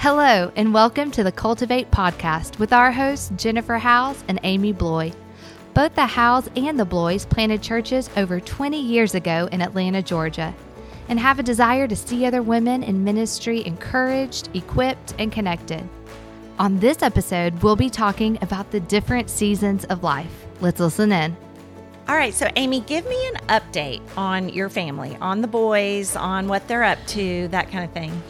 Hello, and welcome to the Cultivate podcast with our hosts, Jennifer Howes and Amy Bloy. Both the Howes and the Bloys planted churches over 20 years ago in Atlanta, Georgia, and have a desire to see other women in ministry encouraged, equipped, and connected. On this episode, we'll be talking about the different seasons of life. Let's listen in. All right, so Amy, give me an update on your family, on the boys, on what they're up to, that kind of thing.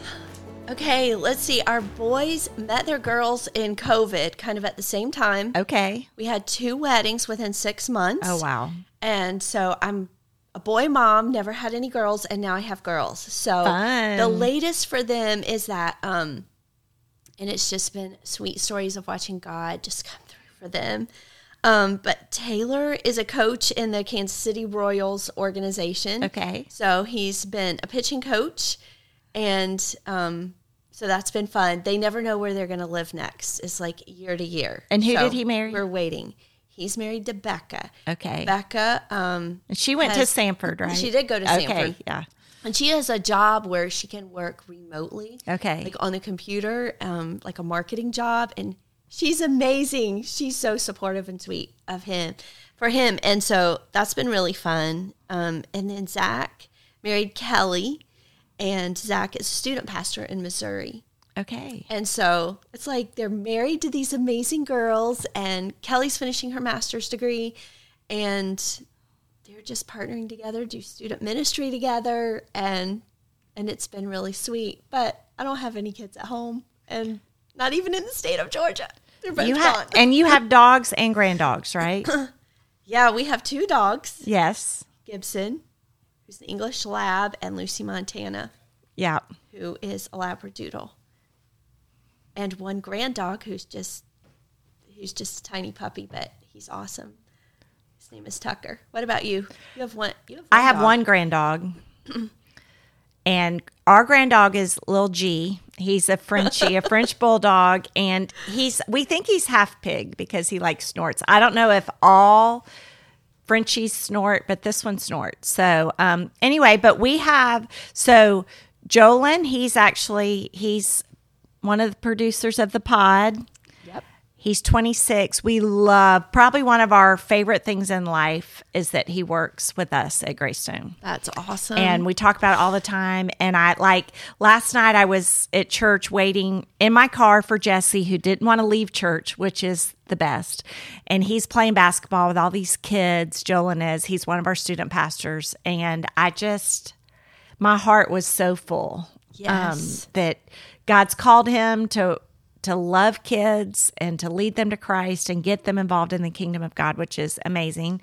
Okay, let's see. Our boys met their girls in COVID kind of at the same time. Okay. We had two weddings within six months. Oh, wow. And so I'm a boy mom, never had any girls, and now I have girls. So Fun. the latest for them is that, um, and it's just been sweet stories of watching God just come through for them. Um, but Taylor is a coach in the Kansas City Royals organization. Okay. So he's been a pitching coach, and um, so that's been fun. They never know where they're going to live next. It's like year to year. And who So did he marry? We're waiting. He's married to Becca. Okay. Becca, um, And she went to Sanford, right? She did go to Okay, Sanford. yeah. and she has a job where she can work remotely, Okay. like on the computer, um, like a marketing job. And she's amazing. She's so supportive and sweet of him, for him. And so that's been really fun. Um, and then Zach married Kelly, and Zach is a student pastor in Missouri. Okay. And so it's like they're married to these amazing girls, and Kelly's finishing her master's degree, and they're just partnering together, do student ministry together, and and it's been really sweet. But I don't have any kids at home, and not even in the state of Georgia. They're both You gone. have and you have dogs and granddogs, right? yeah, we have two dogs, yes. Gibson, who's an English lab, and Lucy Montana, Yeah. who is a Labradoodle, and one grand dog who's just who's just a tiny puppy, but he's awesome. His name is Tucker. What about you? You have one. You have I have dog. one granddog. and our grand dog is Lil G. He's a Frenchie, a French bulldog, and he's we think he's half pig because he like snorts. I don't know if all Frenchies snort, but this one snorts. So um anyway, but we have so Jolin, he's actually he's one of the producers of the pod. He's 26. We love probably one of our favorite things in life is that he works with us at Greystone. That's awesome. And we talk about it all the time. And I like last night I was at church waiting in my car for Jesse, who didn't want to leave church, which is the best. And he's playing basketball with all these kids. Jolin is. He's one of our student pastors. And I just, my heart was so full. Um, yes. that God's called him to to love kids and to lead them to Christ and get them involved in the kingdom of God, which is amazing.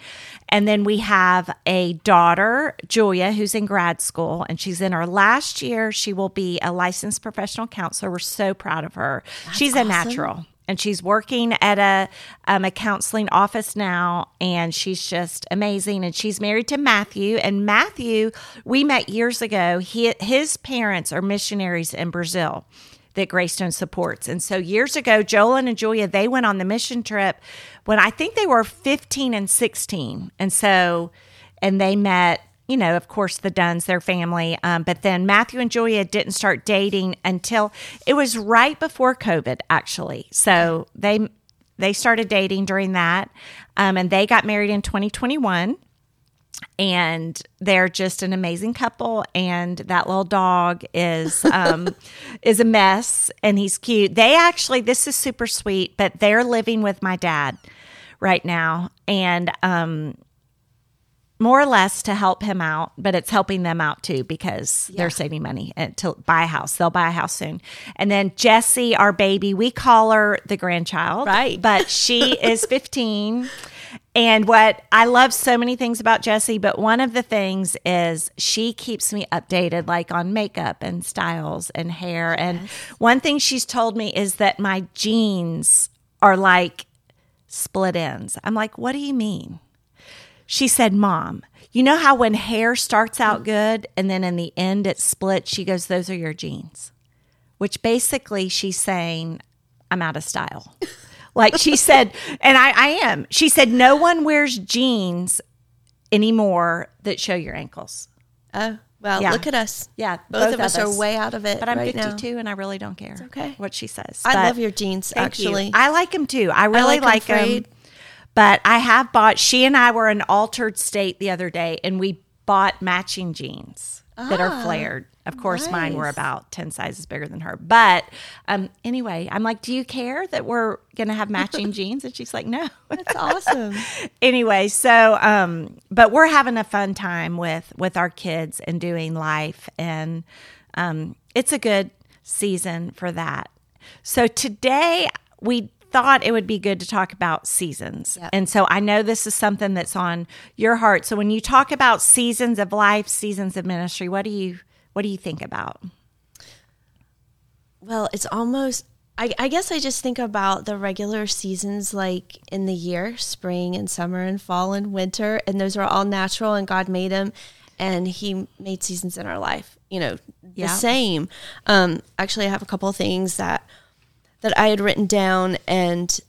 And then we have a daughter, Julia, who's in grad school and she's in her last year. She will be a licensed professional counselor. We're so proud of her. she's a natural and she's working at a um, a counseling office now and she's just amazing and she's married to matthew and matthew we met years ago he, his parents are missionaries in brazil that greystone supports and so years ago jolyn and julia they went on the mission trip when i think they were 15 and 16 and so and they met you know, of course, the Duns, their family. Um, but then Matthew and Julia didn't start dating until it was right before COVID, actually. So they they started dating during that, um, and they got married in 2021. And they're just an amazing couple, and that little dog is um, is a mess, and he's cute. They actually, this is super sweet, but they're living with my dad right now, and um, more or less to help him out, but it's helping them out too because they're saving money to buy a house. They'll buy a house soon. And then Jessie, our baby, we call her the grandchild, Right. But she is 15. And what I love so many things about Jessie, but one of the things is she keeps me updated, like on makeup and styles and hair. And one thing she's told me is that my jeans are like split ends. I'm like, what do you mean? She said, Mom, you know how when hair starts out good and then in the end it splits? She goes, Those are your jeans. Which basically she's saying, I'm out of style. like she said, and I, I am. She said, No one wears jeans anymore that show your ankles. oh, Well, Yeah. look at us. Yeah, Both, of us, are way out of it. But I'm right 52 now. and I really don't care. okay. what she says. I But love your jeans, thank you. actually. I like them too. I really like 'em like them. But I have bought. She and I were in Altar'd State the other day, and we bought matching jeans that are Ah, flared. Of course, mine were about ten sizes bigger than her. But um, anyway, I'm like, "Do you care that we're going to have matching jeans?" And she's like, "No." That's awesome. anyway, so um, but we're having a fun time with with our kids and doing life, and um, it's a good season for that. So today we thought it would be good to talk about seasons, Yep. and so I know this is something that's on your heart. So when you talk about seasons of life, seasons of ministry, what do you what do you think about? Well, it's almost. I, I guess I just think about the regular seasons like in the year spring and summer and fall and winter. And those are all natural and God made them. And He made seasons in our life, you know, the same. Um, actually, I have a couple of things that that I had written down and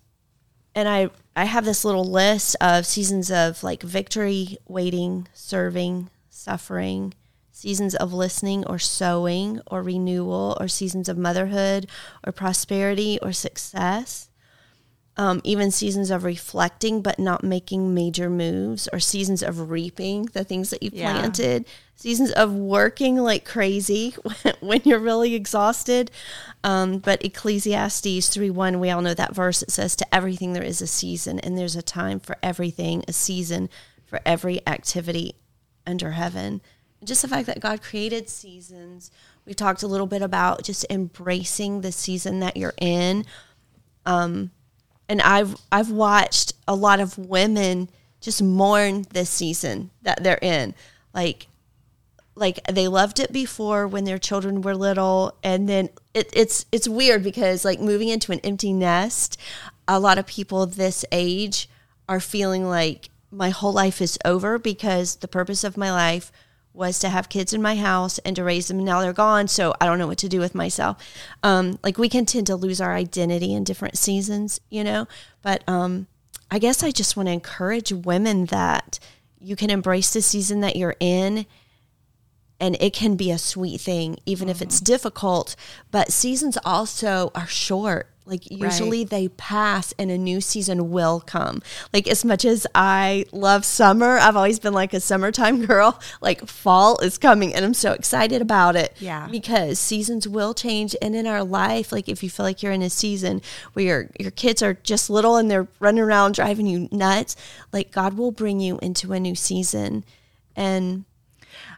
and I I have this little list of seasons of like victory, waiting, serving, suffering, seasons of listening or sowing or renewal, or seasons of motherhood or prosperity or success. Um, even seasons of reflecting but not making major moves, or seasons of reaping the things that you Yeah. planted, seasons of working like crazy when you're really exhausted. Um, but Ecclesiastes 3 1, we all know that verse. It says, To everything there is a season, and there's a time for everything, a season for every activity under heaven. Just the fact that God created seasons. We talked a little bit about just embracing the season that you're in and I've I've watched a lot of women just mourn this season that they're in. Like like they loved it before when their children were little and then it, it's it's weird because like moving into an empty nest, a lot of people this age are feeling like my whole life is over because the purpose of my life was to have kids in my house and to raise them. And now they're gone, so I don't know what to do with myself. Um, like we can tend to lose our identity in different seasons, you know. But um, I guess I just want to encourage women that you can embrace the season that you're in and it can be a sweet thing even if it's difficult but seasons also are short like usually they pass and a new season will come like as much as i love summer i've always been like a summertime girl like fall is coming and i'm so excited about it Yeah. because seasons will change and in our life like if you feel like you're in a season where your your kids are just little and they're running around driving you nuts like god will bring you into a new season and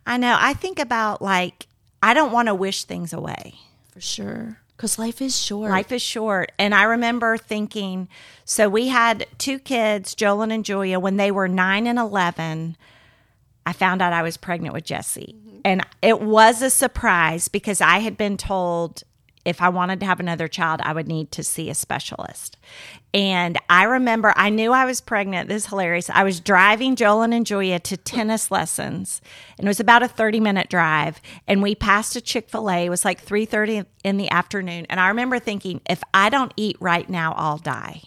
I know. I think about like I don't want to wish things away. For sure. Because life is short. Life is short. And I remember thinking so we had two kids, Jolyn and Julia, when they were nine and 11. I found out I was pregnant with Jesse. And it was a surprise because I had been told if I wanted to have another child, I would need to see a specialist. And I remember I knew I was pregnant. This is hilarious. I was driving Jolyn and Julia to tennis lessons, and it was about a 30 minute drive. And we passed a Chick fil A. It was like 3:30 in the afternoon. And I remember thinking, if I don't eat right now, I'll die.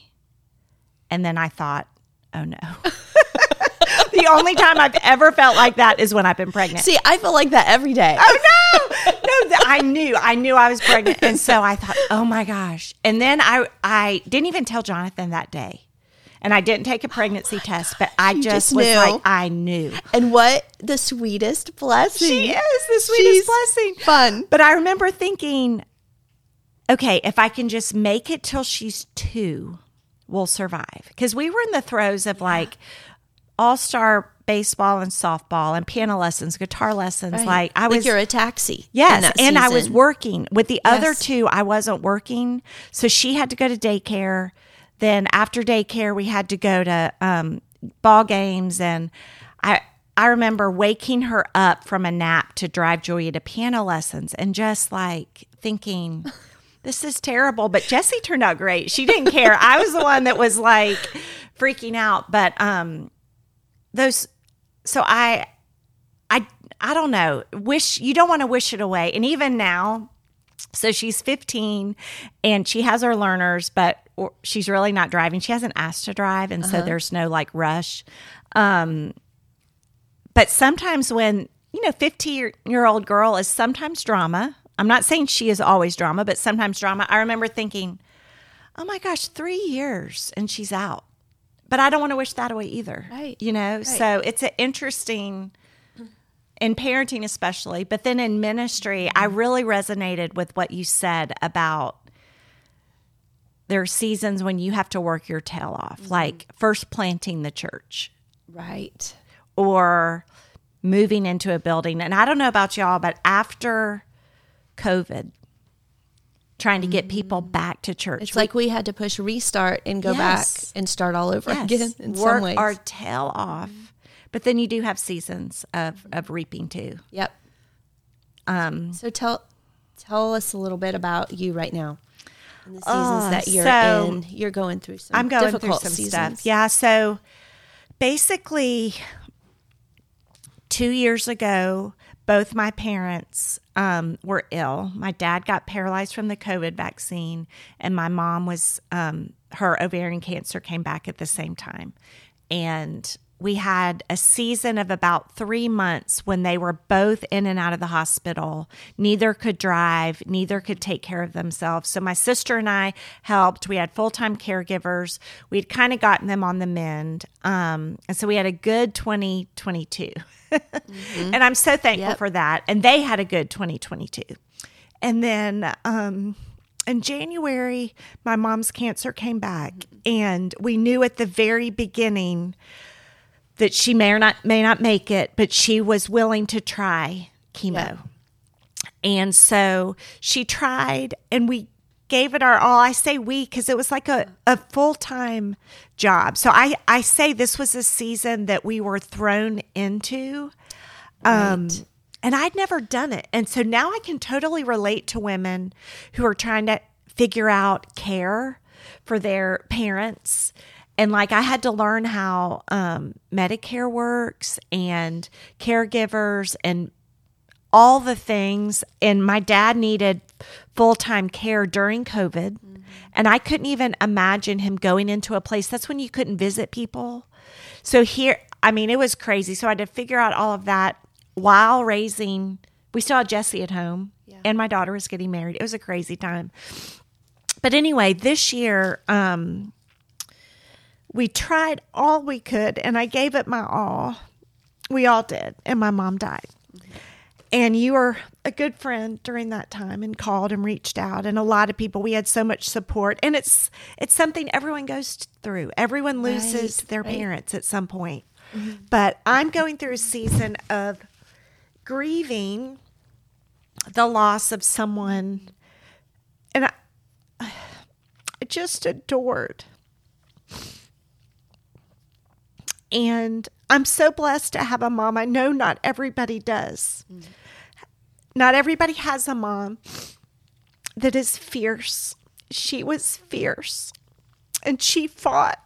And then I thought, oh no. the only time I've ever felt like that is when I've been pregnant. See, I feel like that every day. oh no i knew i knew i was pregnant and so i thought oh my gosh. And then i i didn't even tell jonathan that day. And i didn't take a oh pregnancy test but i just, just was knew. like i knew. And what the sweetest blessing. she is the sweetest She's blessing. Fun. but i remember thinking okay if i can just make it till she's two we'll survive. Because we were in the throes of like all-star baseball and softball and piano lessons guitar lessons Right. like i was you're a taxi. Yes, and I was working. With the other two, I wasn't working. So she had to go to daycare. Then after daycare, we had to go to um, ball games, and I I remember waking her up from a nap to drive Julia to piano lessons, and just like thinking. This is terrible, but Jessie turned out great. She didn't care. I was the one that was like freaking out. But um those so I I I don't know. Wish you don't want to wish it away. And even now, so she's 15 and she has her learners, but she's really not driving. She hasn't asked to drive, and so there's no like rush. Um, but sometimes when you know, 15 year old girl is sometimes drama. I'm not saying she is always drama, but sometimes drama. I remember thinking, oh my gosh, three years and she's out. But I don't want to wish that away either. Right. You know, Right. so it's an interesting in parenting especially, but then in ministry, I mm-hmm. really resonated with what you said about there are seasons when you have to work your tail off, mm-hmm. like first planting the church Right. or moving into a building. And I don't know about y'all, but after COVID, trying to get people back to church. It's like we had to push restart and go Yes. back and start all over Yes, again in work some ways. our tail off. But then you do have seasons of, of reaping too. Yep. Um, So tell tell us a little bit about you right now. And the seasons Uh, that you're so in. You're going through some I'm going through difficult some seasons. stuff. Yeah. So basically, two years ago, both my parents um, were ill. My dad got paralyzed from the COVID vaccine, and my mom was, um, her ovarian cancer came back at the same time. And we had a season of about three months when they were both in and out of the hospital. Neither could drive, neither could take care of themselves. So my sister and I helped. We had full time caregivers. We'd kind of gotten them on the mend. Um, and so we had a good 2022. And I'm so thankful Yep. for that. And they had a good 2022. And then um, in January, my mom's cancer came back, and we knew at the very beginning that she may or not may not make it, but she was willing to try chemo. Yeah. And so she tried, and we gave it our all. I say we because it was like a, a full time job. So I, I say this was a season that we were thrown into. Um, and I'd never done it. And so now I can totally relate to women who are trying to figure out care for their parents. And like I had to learn how um, Medicare works and caregivers and all the things. And my dad needed full time care during COVID. And I couldn't even imagine him going into a place. That's when you couldn't visit people. So here, I mean, it was crazy. So I had to figure out all of that while raising. We still had Jesse at home, and my daughter was getting married. It was a crazy time. But anyway, this year, um, we tried all we could, and I gave it my all. We all did, and my mom died. And you were a good friend during that time and called and reached out and a lot of people we had so much support and it's it's something everyone goes through. Everyone loses Right, their right. parents at some point. Mm-hmm. But I'm going through a season of grieving the loss of someone and I, I just adored. And I'm so blessed to have a mom. I know not everybody does. Mm-hmm. Not everybody has a mom that is fierce. She was fierce and she fought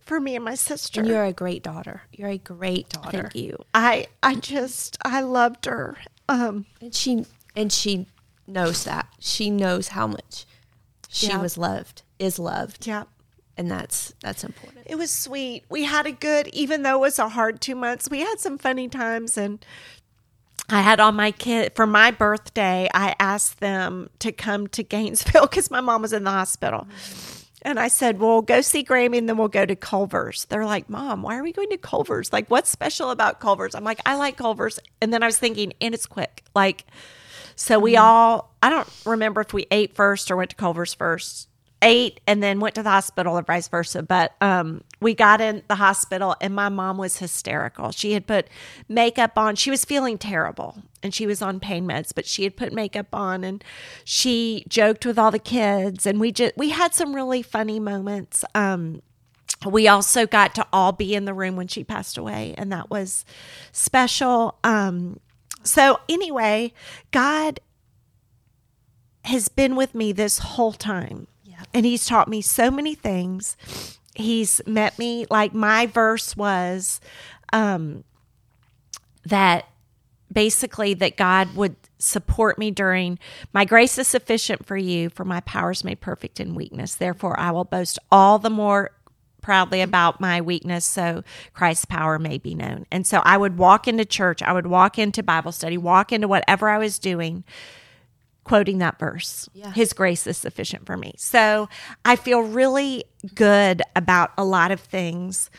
for me and my sister. And you're a great daughter. You're a great daughter. Thank you. I I just I loved her. Um And she and she knows that. She knows how much she Yeah. was loved, is loved. yeah. And that's that's important. It was sweet. We had a good, even though it was a hard two months, we had some funny times. And I had all my kid for my birthday. I asked them to come to Gainesville because my mom was in the hospital. And I said, Well, go see Grammy and then we'll go to Culver's. They're like, Mom, why are we going to Culver's? Like, what's special about Culver's? I'm like, I like Culver's. And then I was thinking, and it's quick. Like, so we mm-hmm. all, I don't remember if we ate first or went to Culver's first. Ate and then went to the hospital or vice versa. But um, we got in the hospital and my mom was hysterical. She had put makeup on. She was feeling terrible and she was on pain meds, but she had put makeup on and she joked with all the kids. And we just, we had some really funny moments. Um, we also got to all be in the room when she passed away and that was special um so anyway god has been with me this whole time and he's taught me so many things he's met me like my verse was um that basically that God would support me during my grace is sufficient for you for my powers made perfect in weakness therefore I will boast all the more proudly about my weakness so Christ's power may be known. And so I would walk into church, I would walk into Bible study, walk into whatever I was doing quoting that verse. Yeah. His grace is sufficient for me. So I feel really good about a lot of things,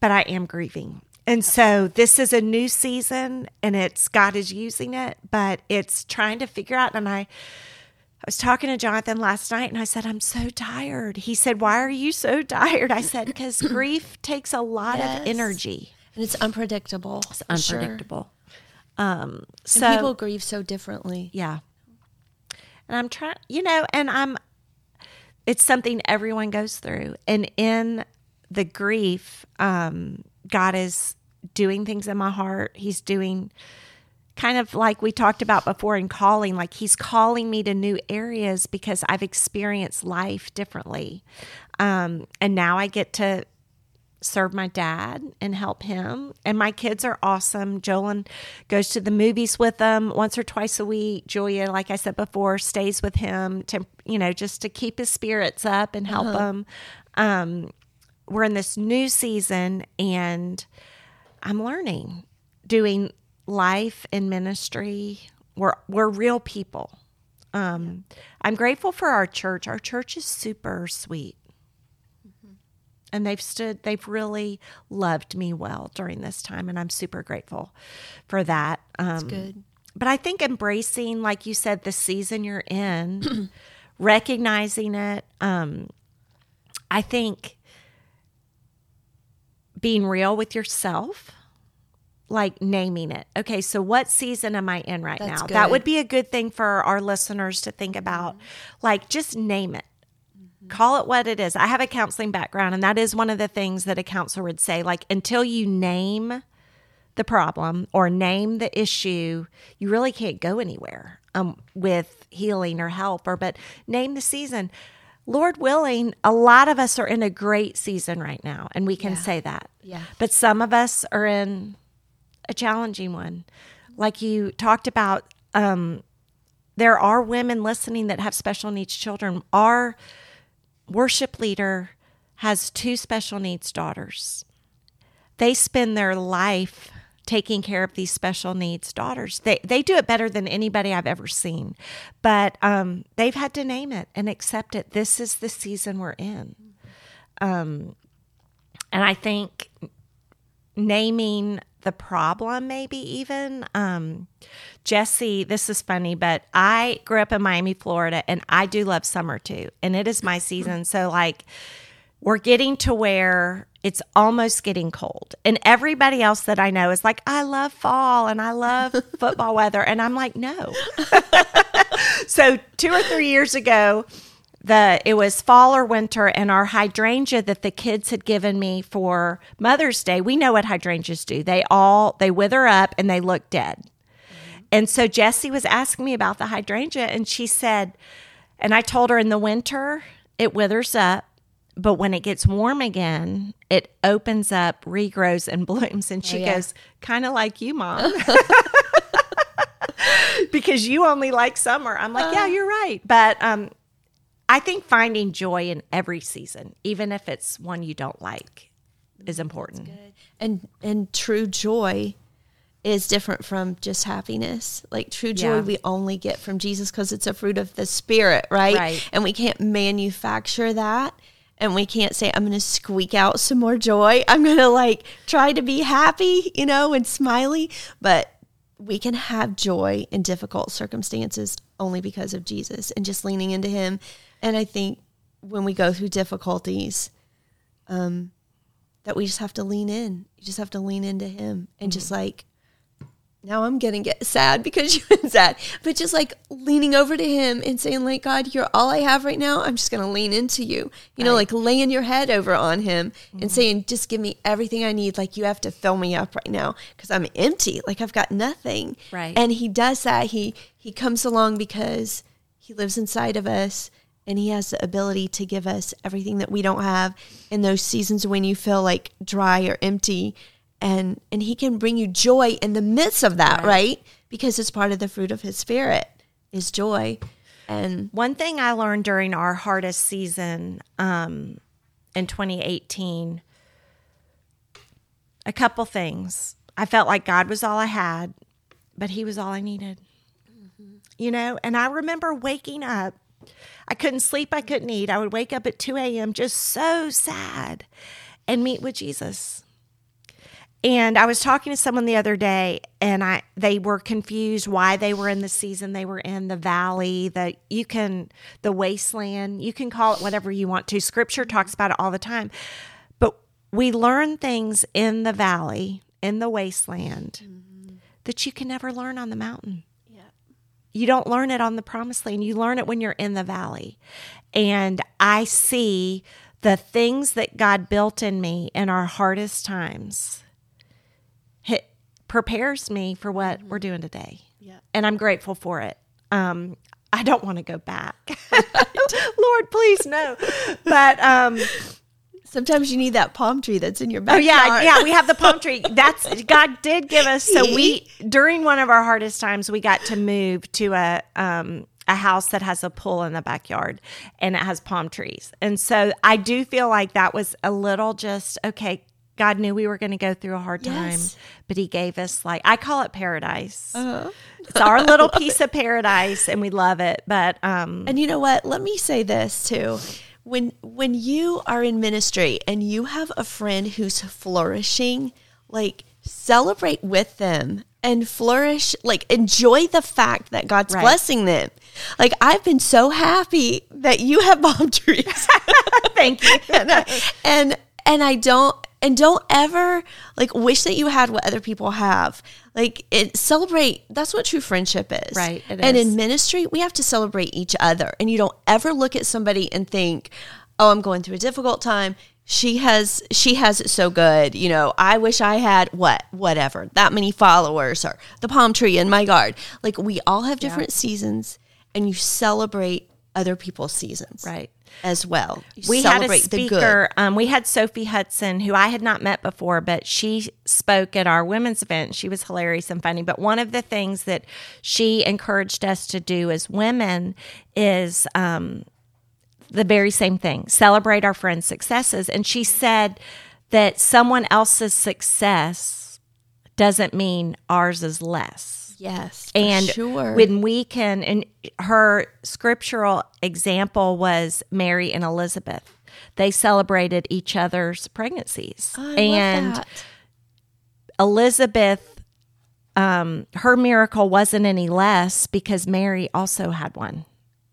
but I am grieving. And so this is a new season and it's God is using it, but it's trying to figure out and I I was talking to Jonathan last night and I said, I'm so tired. He said, Why are you so tired? I said, Because grief takes a lot Yes. of energy. And it's unpredictable. It's for sure. unpredictable. Um, so And people grieve so differently. yeah. And I'm trying, you know, and I'm, it's something everyone goes through. And in the grief, um, God is doing things in my heart. He's doing kind of like we talked about before in calling, like He's calling me to new areas because I've experienced life differently. Um, and now I get to serve my dad and help him. And my kids are awesome. Jolyn goes to the movies with them once or twice a week. Julia, like I said before, stays with him to, you know, just to keep his spirits up and help him. Um, we're in this new season and I'm learning doing life and ministry. We're, we're real people. Um, I'm grateful for our church. Our church is super sweet and they've stood they've really loved me well during this time and i'm super grateful for that um, good. but i think embracing like you said the season you're in recognizing it um, i think being real with yourself like naming it okay so what season am i in right That's now that good. Mm-hmm. would be a good thing for our listeners to think about like just name it call it what it is. I have a counseling background, and that is one of the things that a counselor would say. Like, until you name the problem or name the issue, you really can't go anywhere um, with healing or help. Or, but name the season. Lord willing, a lot of us are in a great season right now, and we can Yeah. say that. Yeah. But some of us are in a challenging one. Like you talked about, um, there are women listening that have special needs children. Our worship leader has two special needs daughters. They spend their life taking care of these special needs daughters. They they do it better than anybody I've ever seen. But um, they've had to name it and accept it. This is the season we're in. Um, and I think naming the problem maybe even. Um jesse this is funny but i grew up in miami florida and i do love summer too and it is my season. So like we're getting to where it's almost getting cold and everybody else that i know is like i love fall and i love football weather and i'm like no. So two or three years ago the it was fall or winter and our hydrangea that the kids had given me for mother's day we know what hydrangeas do they all they wither up and they look dead and so jessie was asking me about the hydrangea and she said and i told her in the winter it withers up but when it gets warm again it opens up regrows and blooms and she yeah. goes kind of like you mom because you only like summer. I'm like, yeah, you're right. But um, I think finding joy in every season, even if it's one you don't like, is important. and and true joy is different from just happiness like true joy Yeah. we only get from jesus because it's a fruit of the spirit right? Right. and we can't manufacture that and we can't say i'm gonna squeak out some more joy i'm gonna like try to be happy you know and smiley but we can have joy in difficult circumstances only because of jesus and just leaning into him and i think when we go through difficulties um, that we just have to lean in. You just have to lean into him and just like now I'm gonna get sad because you've been sad. But just like leaning over to him and saying, like, God, you're all I have right now. I'm just gonna lean into you. You know, like laying your head over on him and saying, just give me everything I need. Like you have to fill me up right now because I'm empty. Like I've got nothing. Right. And he does that. He he comes along because he lives inside of us and he has the ability to give us everything that we don't have in those seasons when you feel like dry or empty and and he can bring you joy in the midst of that right, because it's part of the fruit of his spirit is joy and One thing I learned during our hardest season, um, in 2018 a couple things. I felt like God was all I had, but He was all I needed. You know, and I remember waking up. I couldn't sleep, I couldn't eat. I would wake up at 2 a.m. just so sad and meet with Jesus. And I was talking to someone the other day and I they were confused why they were in the season they were in the valley, the you can the wasteland, you can call it whatever you want to. Scripture talks about it all the time. But we learn things in the valley, in the wasteland mm-hmm. that you can never learn on the mountain. You don't learn it on the promised land. You learn it when you're in the valley. And I see the things that God built in me in our hardest times it prepares me for what mm-hmm. we're doing today. Yeah. And I'm grateful for it. Um, I don't want to go back. Lord, please no. But um, sometimes you need that palm tree that's in your backyard. Oh yeah, yeah, we have the palm tree. That's God did give us. So we during one of our hardest times, we got to move to a um, a house that has a pool in the backyard and it has palm trees. And so I do feel like that was a little just okay. God knew we were going to go through a hard time, yes. but He gave us like I call it paradise. Uh-huh. It's our little piece it. of paradise, and we love it. But um, and you know what? Let me say this too: when when you are in ministry and you have a friend who's flourishing, like celebrate with them and flourish. Like enjoy the fact that God's right. blessing them. Like I've been so happy that you have palm trees. Thank you. and, uh, and and I don't and don't ever like wish that you had what other people have. Like it celebrate that's what true friendship is. Right and in ministry we have to celebrate each other. And you don't ever look at somebody and think oh i'm going through a difficult time. She has she has it so good. You know i wish i had what whatever that many followers or the palm tree in my yard. like we all have different yeah. seasons and you celebrate other people's seasons right as well. You we had a speaker. Um, we had Sophie Hudson, who I had not met before, but she spoke at our women's event. She was hilarious and funny. But one of the things that she encouraged us to do as women is um, the very same thing: celebrate our friends' successes. And she said that someone else's success doesn't mean ours is less Yes. And sure. when we can, and her scriptural example was Mary and Elizabeth. They celebrated each other's pregnancies. I and Elizabeth, um, her miracle wasn't any less because Mary also had one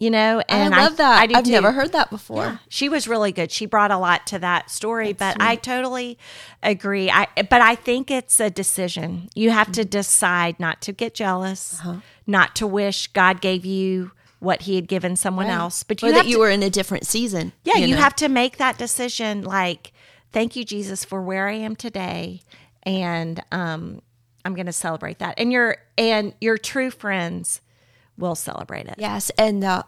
you know and i love I, that I have never heard that before yeah, she was really good she brought a lot to that story That's but sweet. i totally agree i but i think it's a decision you have mm-hmm. to decide not to get jealous uh-huh. not to wish god gave you what he had given someone right. else but you or that you were in a different season yeah you, you know? have to make that decision like thank you jesus for where i am today and um i'm going to celebrate that and your and your true friends will celebrate it. Yes, and uh,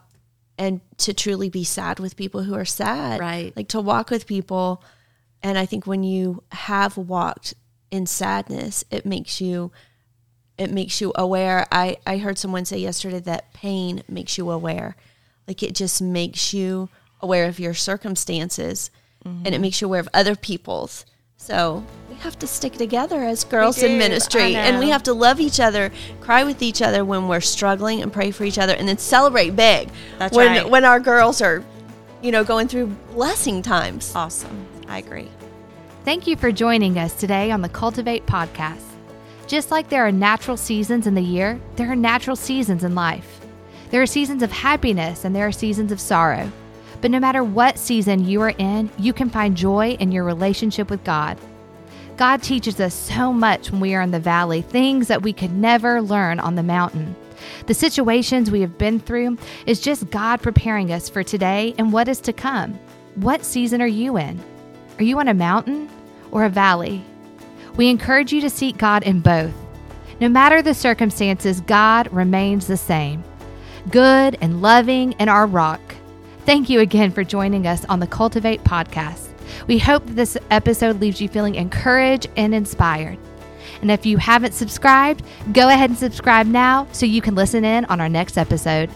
and to truly be sad with people who are sad, right? Like to walk with people, and I think when you have walked in sadness, it makes you it makes you aware. I I heard someone say yesterday that pain makes you aware, like it just makes you aware of your circumstances, mm-hmm. and it mm-hmm. makes you aware of other people's. So we have to stick together as girls in ministry and we have to love each other, cry with each other when we're struggling and pray for each other and then celebrate big That's when right. when our girls are you know going through blessing times. Awesome. I agree. Thank you for joining us today on the Cultivate podcast. Just like there are natural seasons in the year, there are natural seasons in life. There are seasons of happiness and there are seasons of sorrow. But no matter what season you are in, you can find joy in your relationship with God. God teaches us so much when we are in the valley, things that we could never learn on the mountain. The situations we have been through is just God preparing us for today and what is to come. What season are you in? Are you on a mountain or a valley? We encourage you to seek God in both. No matter the circumstances, God remains the same good and loving and our rock. Thank you again for joining us on the Cultivate podcast. We hope that this episode leaves you feeling encouraged and inspired. And if you haven't subscribed, go ahead and subscribe now so you can listen in on our next episode.